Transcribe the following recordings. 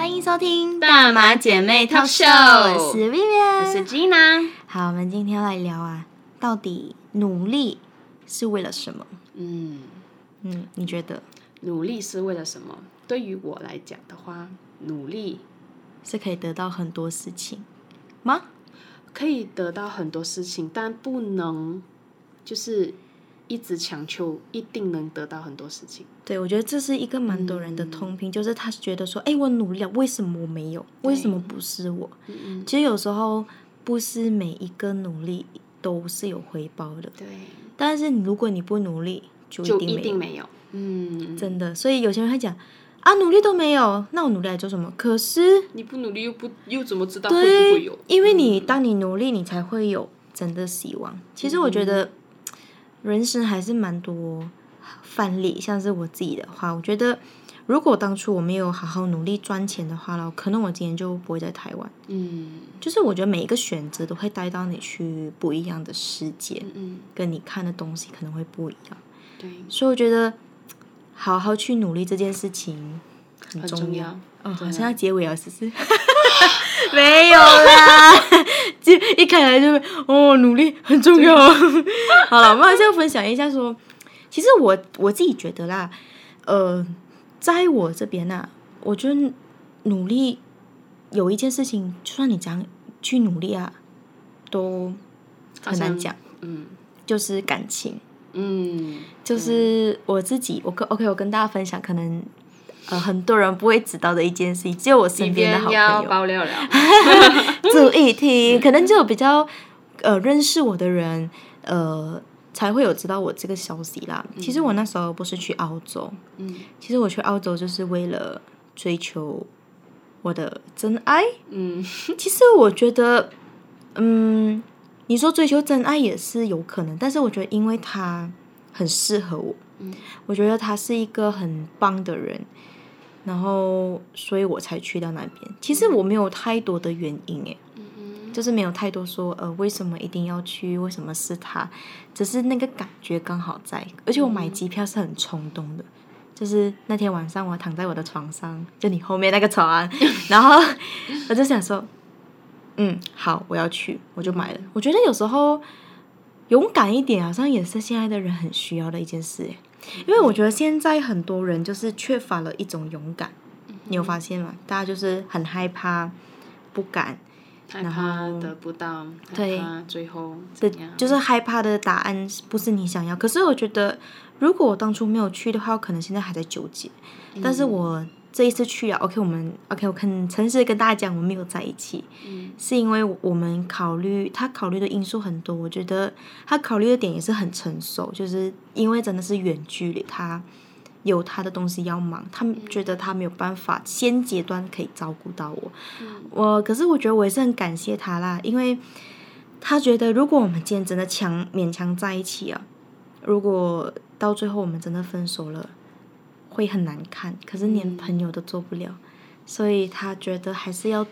欢迎收听大马姐妹 Talk Show 我是 Vivian，我是 Gina。好，我们今天要来聊啊，到底努力是为了什么？嗯，嗯，你觉得努力是为了什么？对于我来讲的话，努力是可以得到很多事情吗？可以得到很多事情，但不能就是一直强求一定能得到很多事情。对，我觉得这是一个蛮多人的通病，就是他觉得说，哎，我努力了，为什么我没有？为什么不是我？嗯其实有时候不是每一个努力都是有回报的，对，但是如果你不努力，就就一一定没有。嗯，真的，所以有些人会讲啊，努力都没有，那我努力来做什么？可是你不努力又不又怎么知道会不，会有？因为你当你努力，你才会有真的希望。其实我觉嗯得人生还是蛮多范例，像是我自己的话，我觉得如果当初我没有好好努力赚钱的话了，可能我今天就不会在台湾。嗯就是我觉得每一个选择都会带到你去不一样的世界，嗯，跟你看的东西可能会不一样。对，所以我觉得好好去努力这件事情很很重要。重要。哦，好像要结尾了，是不是？没有啦，就一开来就哦，努力很重要。好了，我们还是要分享一下说，其实我我自己觉得啦，呃，在我这边呐、我觉得努力有一件事情，就算你怎样去努力啊，都很难讲，嗯就是感情。嗯，就是我自己，我跟 OK，我跟大家分享，可能呃很多人不会知道的一件事情，只有我身边的好朋友爆料了。注意听，可能只有比较呃认识我的人，呃才会有知道我这个消息啦。其实我那时候不是去澳洲，嗯其实我去澳洲就是为了追求我的真爱。嗯其实我觉得，嗯，你说追求真爱也是有可能，但是我觉得因为他很适合我，嗯我觉得他是一个很棒的人，然后所以我才去到那边。其实我没有太多的原因，诶，嗯就是没有太多说呃为什么一定要去，为什么是他，只是那个感觉刚好在，而且我买机票是很冲动的。就是那天晚上，我躺在我的床上，就你后面那个床，然后 我就想说，嗯，好，我要去，我就买了。我觉得有时候勇敢一点，好像也是现在的人很需要的一件事耶，因为我觉得现在很多人就是缺乏了一种勇敢，你有发现吗？大家就是很害怕，不敢，然害怕后得不到，对最后的？，就是害怕的答案不是你想要。可是我觉得，如果我当初没有去的话，我可能现在还在纠结。但是我这一次去啊，OK，我们 OK，我很诚实跟大家讲，我们没有在一起，嗯。是因为我们考虑他考虑的因素很多，我觉得他考虑的点也是很成熟，就是因为真的是远距离，他有他的东西要忙，他们觉得他没有办法先阶段可以照顾到我，我可是我觉得我也是很感谢他啦，因为他觉得如果我们今天真的强勉强在一起啊，如果到最后我们真的分手了，会很难看，可是连朋友都做不了，所以他觉得还是要，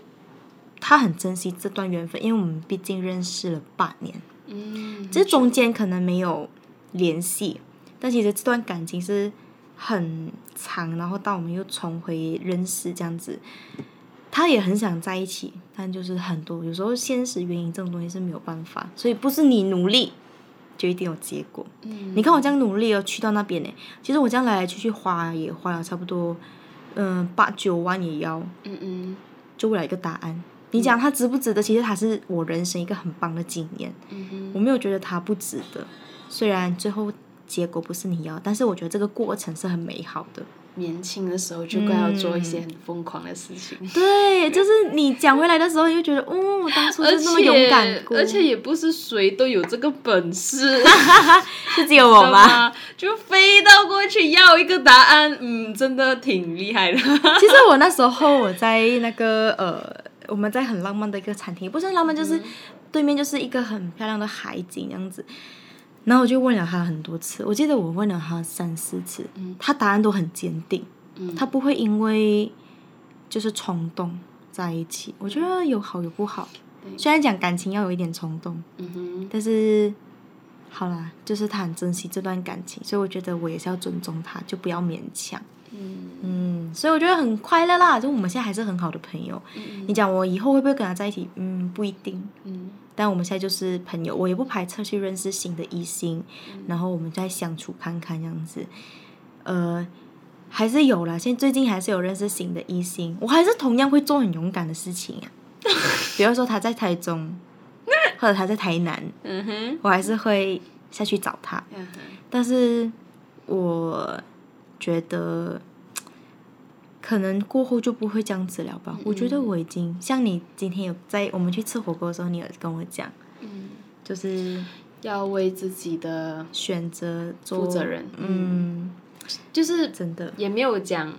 他很珍惜这段缘分，因为我们毕竟认识了八年，嗯，这中间可能没有联系，但其实这段感情是很长，然后到我们又重回认识这样子。他也很想在一起，但就是很多有时候现实原因这种东西是没有办法，所以不是你努力就一定有结果。嗯你看我这样努力哦，去到那边呢，其实我这样来来去去花也花了差不多，嗯八九万也要，嗯嗯就为了一个答案。你讲它值不值得？其实它是我人生一个很棒的经验。嗯哼我没有觉得它不值得，虽然最后结果不是你要，但是我觉得这个过程是很美好的。年轻的时候就该要做一些很疯狂的事情，对，就是你讲回来的时候，你就觉得，哦，我当初而就那么勇敢而且也不是谁都有这个本事，是只有我吗？？就飞到过去要一个答案，嗯，真的挺厉害的。其实我那时候我在那个呃，我们在很浪漫的一个餐厅，不是浪漫，就是对面就是一个很漂亮的海景这样子。然后我就问了他很多次，我记得我问了他三四次，他答案都很坚定，嗯他不会因为就是冲动在一起。我觉得有好有不好，虽然讲感情要有一点冲动，但是好啦，就是他很珍惜这段感情，所以我觉得我也是要尊重他，就不要勉强。嗯嗯，所以我觉得很快乐啦，就我们现在还是很好的朋友。你讲我以后会不会跟他在一起？嗯，不一定。嗯但我们现在就是朋友，我也不排斥去认识新的异性，然后我们再相处看看这样子。呃，还是有啦，现在最近还是有认识新的异性，我还是同样会做很勇敢的事情啊。比如说他在台中，或者他在台南，嗯哼我还是会下去找他。但是我觉得可能过后就不会这样子了吧。我觉得我已经像你今天有在我们去吃火锅的时候，你有跟我讲，嗯，就是要为自己的选择负责任。嗯，就是真的，也没有讲，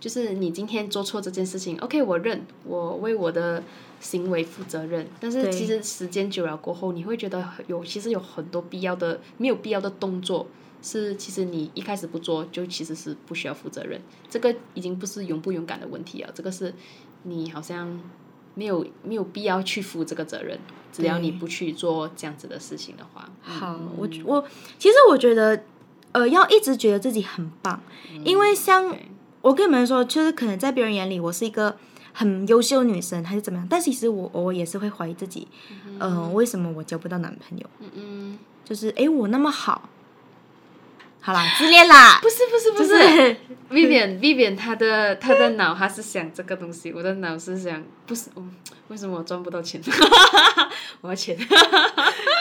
就是你今天做错这件事情，OK，我认，我为我的行为负责任。但是其实时间久了过后，你会觉得有其实有很多必要的没有必要的动作，是其实你一开始不做，就其实是不需要负责任。这个已经不是勇不勇敢的问题了，这个是你好像没有没有必要去负这个责任，只要你不去做这样子的事情的话。好，我我其实我觉得，呃，要一直觉得自己很棒，因为像我跟你们说，就是可能在别人眼里我是一个很优秀女生，还是怎么样，但其实我偶尔也是会怀疑自己，嗯、为什么我交不到男朋友？嗯嗯，就是哎，我那么好，好啦，自恋啦，不是不是不，就是 Vivian Vivian 他的他的脑他是想这个东西，我的脑是想不是，嗯，为什么我赚不到钱？我要钱。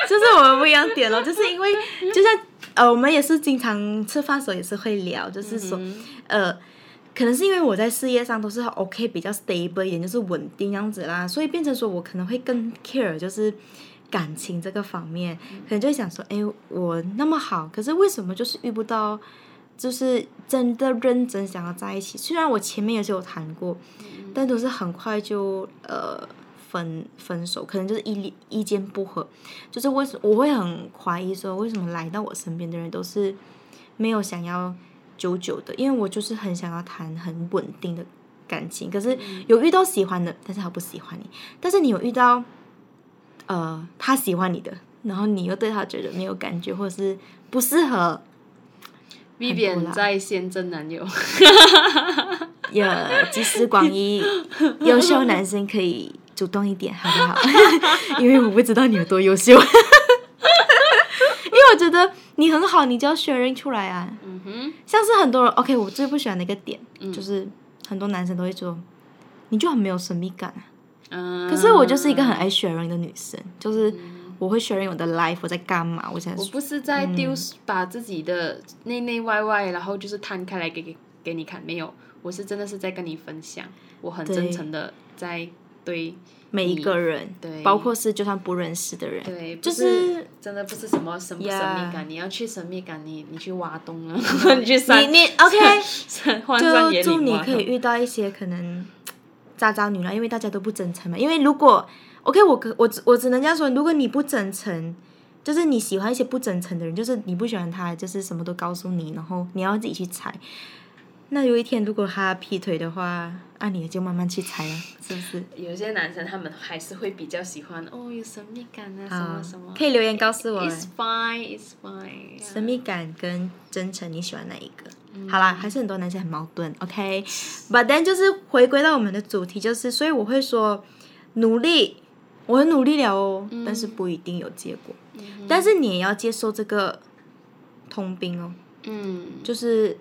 就是我们不一样点咯，就是因为就像呃，我们也是经常吃饭时候也是会聊，就是说、呃，可能是因为我在事业上都是 OK 比较 stable 一点，就是稳定这样子啦，所以变成说我可能会更 care 就是感情这个方面，可能就会想说，哎，我那么好，可是为什么就是遇不到？就是真的认真想要在一起，虽然我前面也是有谈过，但都是很快就呃分分手，可能就是意意见不合，就是为什我会很怀疑说，为什么来到我身边的人都是没有想要久久的，因为我就是很想要谈很稳定的感情，可是有遇到喜欢的，但是他不喜欢你，但是你有遇到呃他喜欢你的，然后你又对他觉得没有感觉，或者是不适合，Vivian 在线真男友，也集思广益，优秀男生可以主动一点，好不好？因为我不知道你有多优秀，因为我觉得你很好，你就要 sharing 出来啊。嗯哼，像是很多人，OK，我最不喜欢的一个点、就是很多男生都会说，你就很没有神秘感啊。嗯，可是我就是一个很爱 sharing 的女生，就是我会 sharing 我的 life，我在干嘛，我现在我不是在丢，把自己的内内外外，然后就是摊开来给给给你看，没有，我是真的是在跟你分享，我很真诚的在对每一个人，对。包括是就算不认识的人，对，就不是真的不是什么神不神秘感，你要去神秘感，你你去挖洞啊，你去山你你 OK，就祝你。可以遇到一些可能渣渣女啦，因为大家都不真诚嘛。因为如果 OK，我可我只我只能这样说，如果你不真诚，就是你喜欢一些不真诚的人，就是你不喜欢他，就是什么都告诉你，然后你要自己去猜。那有一天如果他劈腿的话，啊，你也就慢慢去猜了，是不是？有些男生他们还是会比较喜欢哦，有神秘感啊，什么什么。可以留言告诉我 It's fine, it's fine. 神秘感跟真诚，你喜欢哪一个？好啦，还是很多男生很矛盾，OK？But、then 就是回归到我们的主题，就是所以我会说努力，我很努力了哦，但是不一定有结果。但是你也要接受这个通病哦，嗯就是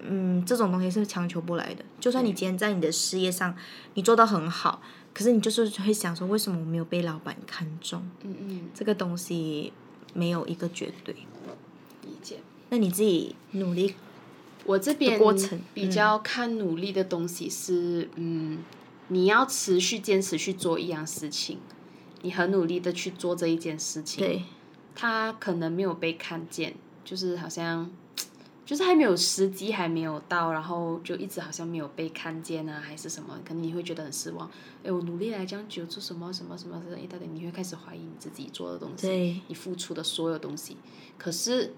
嗯，这种东西是强求不来的。就算你今天在你的事业上你做到很好，可是你就是会想说，为什么我没有被老板看中？嗯嗯，这个东西没有一个绝对。理解。那你自己努力我这边过程比较看努力的东西是，嗯，你要持续坚持去做一样事情，你很努力的去做这一件事情，对，他可能没有被看见，就是好像，就是还没有时机还没有到，然后就一直好像没有被看见啊，还是什么，可能你会觉得很失望。哎，我努力来这样久，做什么什么什么的一大堆，你会开始怀疑你自己做的东西，对你付出的所有东西。可是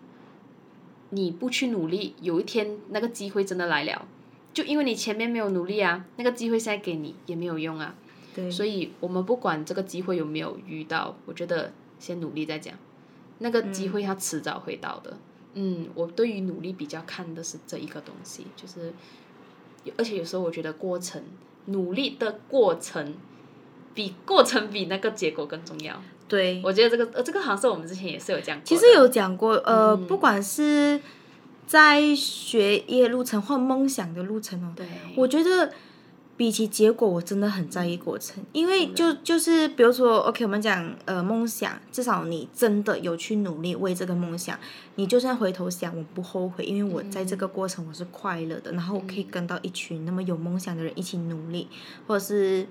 你不去努力，有一天那个机会真的来了，就因为你前面没有努力啊，那个机会现在给你也没有用啊。对，所以我们不管这个机会有没有遇到，我觉得先努力再讲，那个机会它迟早会到的。嗯，我对于努力比较看的是这一个东西，就是，而且有时候我觉得过程努力的过程，比过程比那个结果更重要。对，我觉得这个呃，这个好像是我们之前也是有讲过。其实有讲过，呃，不管是在学业路程或梦想的路程哦，对，我觉得比起结果，我真的很在意过程，因为就就是比如说，OK，我们讲呃梦想，至少你真的有去努力为这个梦想，你就算回头想，我不后悔，因为我在这个过程我是快乐的，然后我可以跟到一群那么有梦想的人一起努力，或者是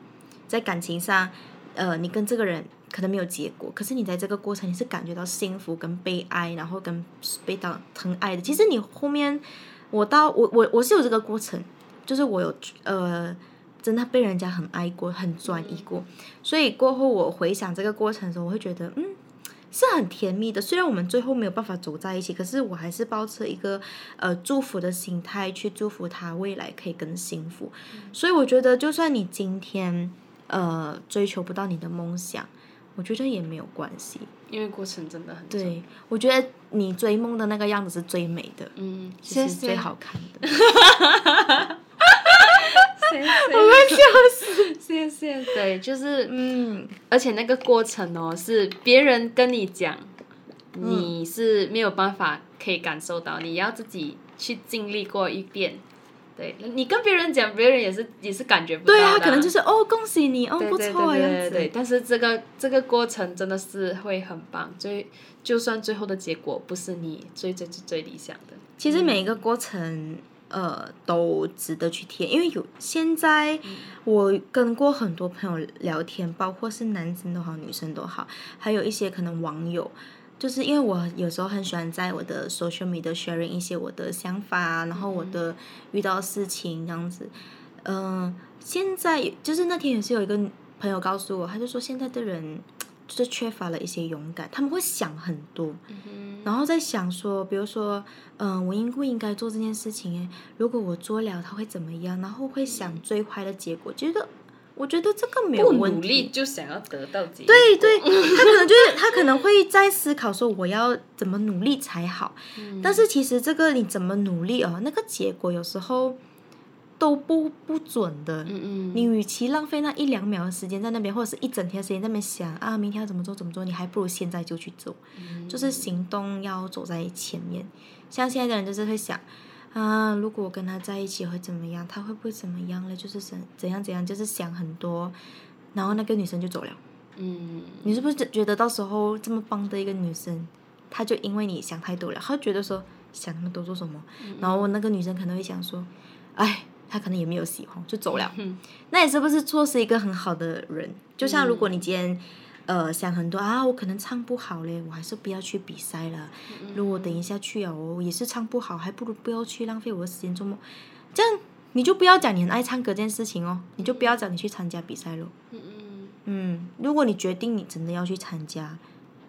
在感情上，呃，你跟这个人。可能没有结果，可是你在这个过程你是感觉到幸福跟悲哀，然后跟被当疼爱的。其实你后面，我到我我我是有这个过程，就是我有呃真的被人家很爱过，很专一过。所以过后我回想这个过程的时候，我会觉得嗯是很甜蜜的。虽然我们最后没有办法走在一起，可是我还是抱着一个呃祝福的心态去祝福他未来可以更幸福。所以我觉得，就算你今天呃追求不到你的梦想。我觉得也没有关系，因为过程真的很对。我觉得你追梦的那个样子是最美的，嗯，是最好看的。我会笑死，谢谢。对，就是嗯，而且那个过程哦，是别人跟你讲，你是没有办法可以感受到，你要自己去经历过一遍。对你跟别人讲，别人也是也是感觉不到对啊，可能就是哦，恭喜你哦，不错啊，样子。但是这个这个过程真的是会很棒，最就算最后的结果不是你最最最最理想的。其实每一个过程，呃，都值得去体验，因为有现在我跟过很多朋友聊天，包括是男生都好，女生都好，还有一些可能网友。就是因为我有时候很喜欢在我的 social media sharing 一些我的想法啊，然后我的遇到事情这样子，嗯，现在就是那天也是有一个朋友告诉我，他就说现在的人就是缺乏了一些勇敢，他们会想很多，然后在想说，比如说，嗯，我应不应该做这件事情？诶，如果我做了，他会怎么样？然后会想最坏的结果，觉得。我觉得这个没有问题。努力就想要得到结果。对对，他可能就是他可能会在思考说我要怎么努力才好。但是其实这个你怎么努力哦，那个结果有时候都不不准的。嗯嗯。你与其浪费那一两秒的时间在那边，或者是一整天时间在那边想啊，明天要怎么做怎么做，你还不如现在就去做。就是行动要走在前面。像现在的人就是会想。啊，如果我跟他在一起会怎么样？他会不会怎么样了？就是怎怎样怎样，就是想很多，然后那个女生就走了。嗯，你是不是觉得到时候这么棒的一个女生，她就因为你想太多了，她觉得说想那么多做什么？然后那个女生可能会想说，哎，他可能也没有喜欢，就走了。嗯那你是不是错失一个很好的人？就像如果你今天。呃，想很多啊，我可能唱不好嘞，我还是不要去比赛了。如果等一下去啊，我也是唱不好，还不如不要去浪费我的时间做梦。这样你就不要讲你很爱唱歌这件事情哦，你就不要讲你去参加比赛了。嗯嗯。嗯，如果你决定你真的要去参加，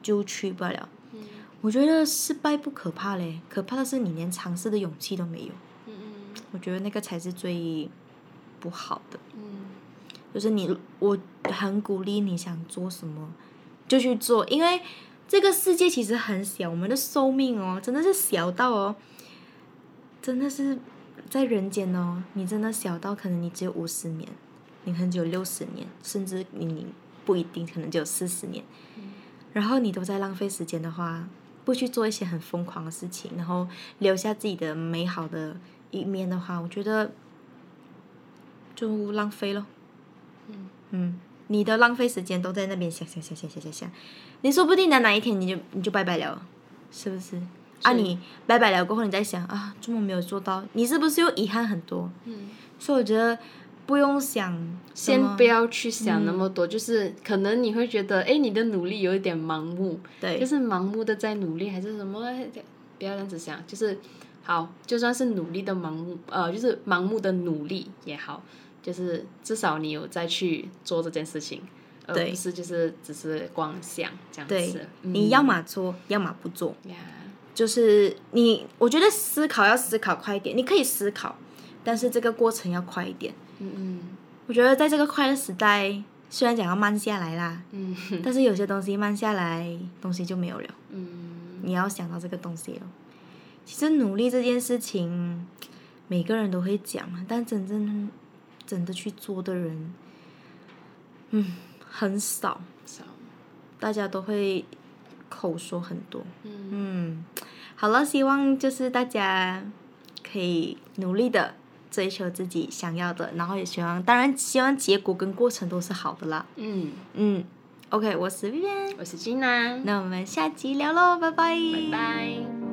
就去不了。嗯。我觉得失败不可怕嘞，可怕的是你连尝试的勇气都没有。嗯嗯。我觉得那个才是最不好的。嗯。就是你，我很鼓励你想做什么就去做，因为这个世界其实很小，我们的寿命哦，真的是小到哦，真的是在人间哦，你真的小到可能你只有五十年，你可能只有六十年，甚至你不一定可能只有四十年，然后你都在浪费时间的话，不去做一些很疯狂的事情，然后留下自己的美好的一面的话，我觉得就浪费了。嗯，你的浪费时间都在那边想想想想想想想，你说不定的哪一天你就你就拜拜了，是不是？啊，你拜拜了过后，你再想啊，做梦没有做到，你是不是又遗憾很多？嗯，所以我觉得不用想，先不要去想那么多，就是可能你会觉得，哎，你的努力有一点盲目，对，就是盲目的在努力还是什么？不要这样子想，就是好，就算是努力的盲目，呃，就是盲目的努力也好。就是至少你有再去做这件事情，而不是就是只是光想这样子。你要么做，要么不做。就是你，我觉得思考要思考快一点。你可以思考，但是这个过程要快一点。嗯嗯。我觉得在这个快的时代，虽然讲要慢下来啦，嗯，但是有些东西慢下来，东西就没有了。嗯。你要想到这个东西了。其实努力这件事情，每个人都会讲，但真正真的去做的人，嗯，很少。少，大家都会口说很多。嗯嗯，好了，希望就是大家可以努力的追求自己想要的，然后也希望，当然希望结果跟过程都是好的啦。嗯，嗯，OK，我是 Vivian，我是金娜，那我们下集聊喽，拜拜。拜拜。